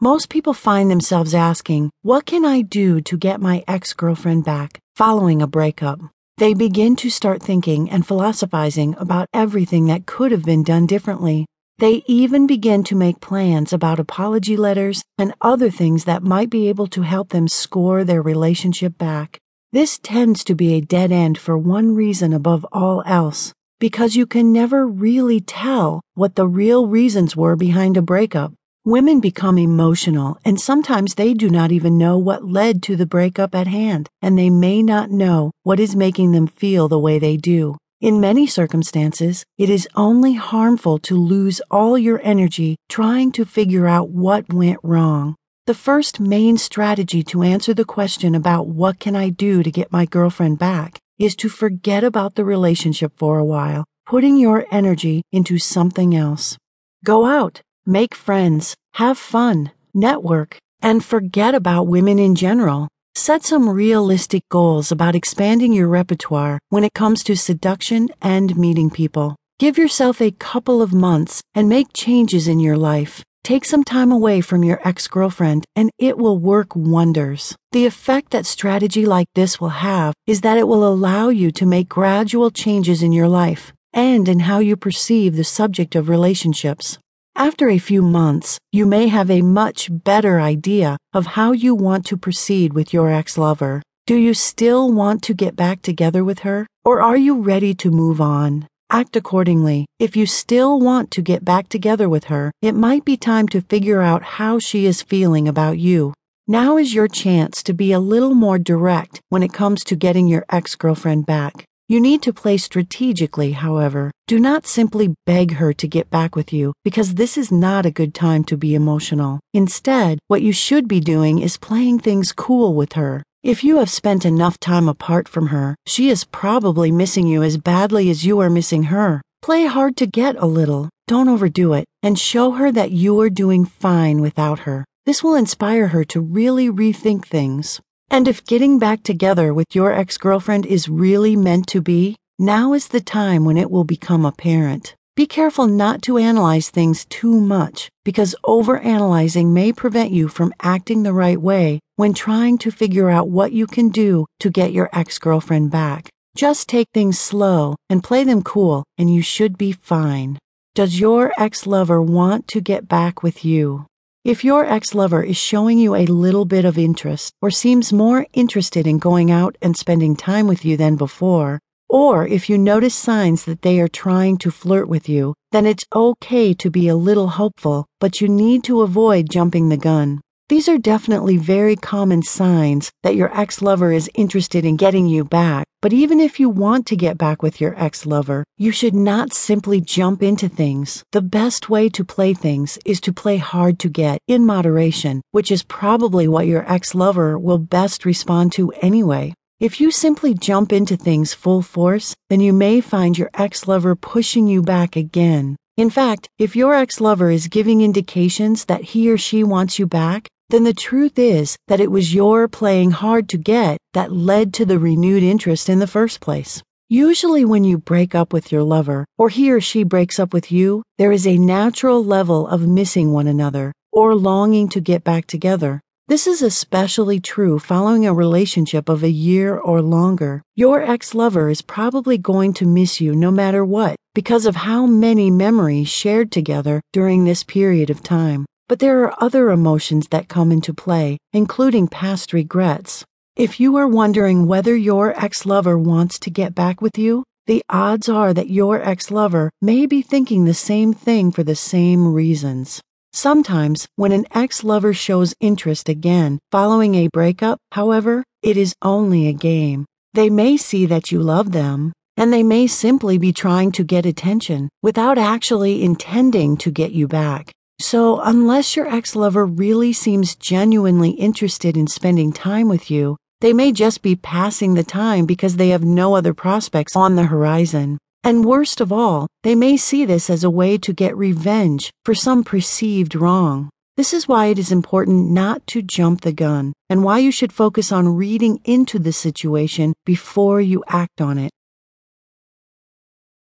Most people find themselves asking, What can I do to get my ex girlfriend back following a breakup? They begin to start thinking and philosophizing about everything that could have been done differently. They even begin to make plans about apology letters and other things that might be able to help them score their relationship back. This tends to be a dead end for one reason above all else because you can never really tell what the real reasons were behind a breakup. Women become emotional, and sometimes they do not even know what led to the breakup at hand, and they may not know what is making them feel the way they do. In many circumstances, it is only harmful to lose all your energy trying to figure out what went wrong. The first main strategy to answer the question about what can I do to get my girlfriend back is to forget about the relationship for a while, putting your energy into something else. Go out, make friends, have fun, network, and forget about women in general. Set some realistic goals about expanding your repertoire when it comes to seduction and meeting people. Give yourself a couple of months and make changes in your life. Take some time away from your ex girlfriend, and it will work wonders. The effect that strategy like this will have is that it will allow you to make gradual changes in your life and in how you perceive the subject of relationships. After a few months, you may have a much better idea of how you want to proceed with your ex lover. Do you still want to get back together with her, or are you ready to move on? Act accordingly. If you still want to get back together with her, it might be time to figure out how she is feeling about you. Now is your chance to be a little more direct when it comes to getting your ex girlfriend back. You need to play strategically, however. Do not simply beg her to get back with you, because this is not a good time to be emotional. Instead, what you should be doing is playing things cool with her. If you have spent enough time apart from her, she is probably missing you as badly as you are missing her. Play hard to get a little, don't overdo it, and show her that you are doing fine without her. This will inspire her to really rethink things. And if getting back together with your ex girlfriend is really meant to be, now is the time when it will become apparent. Be careful not to analyze things too much, because overanalyzing may prevent you from acting the right way when trying to figure out what you can do to get your ex girlfriend back. Just take things slow and play them cool, and you should be fine. Does your ex lover want to get back with you? If your ex lover is showing you a little bit of interest or seems more interested in going out and spending time with you than before, or if you notice signs that they are trying to flirt with you, then it's okay to be a little hopeful, but you need to avoid jumping the gun. These are definitely very common signs that your ex lover is interested in getting you back. But even if you want to get back with your ex lover, you should not simply jump into things. The best way to play things is to play hard to get in moderation, which is probably what your ex lover will best respond to anyway. If you simply jump into things full force, then you may find your ex lover pushing you back again. In fact, if your ex lover is giving indications that he or she wants you back, then the truth is that it was your playing hard to get that led to the renewed interest in the first place. Usually, when you break up with your lover, or he or she breaks up with you, there is a natural level of missing one another or longing to get back together. This is especially true following a relationship of a year or longer. Your ex lover is probably going to miss you no matter what because of how many memories shared together during this period of time. But there are other emotions that come into play, including past regrets. If you are wondering whether your ex lover wants to get back with you, the odds are that your ex lover may be thinking the same thing for the same reasons. Sometimes, when an ex lover shows interest again following a breakup, however, it is only a game. They may see that you love them, and they may simply be trying to get attention without actually intending to get you back. So, unless your ex lover really seems genuinely interested in spending time with you, they may just be passing the time because they have no other prospects on the horizon. And worst of all, they may see this as a way to get revenge for some perceived wrong. This is why it is important not to jump the gun and why you should focus on reading into the situation before you act on it.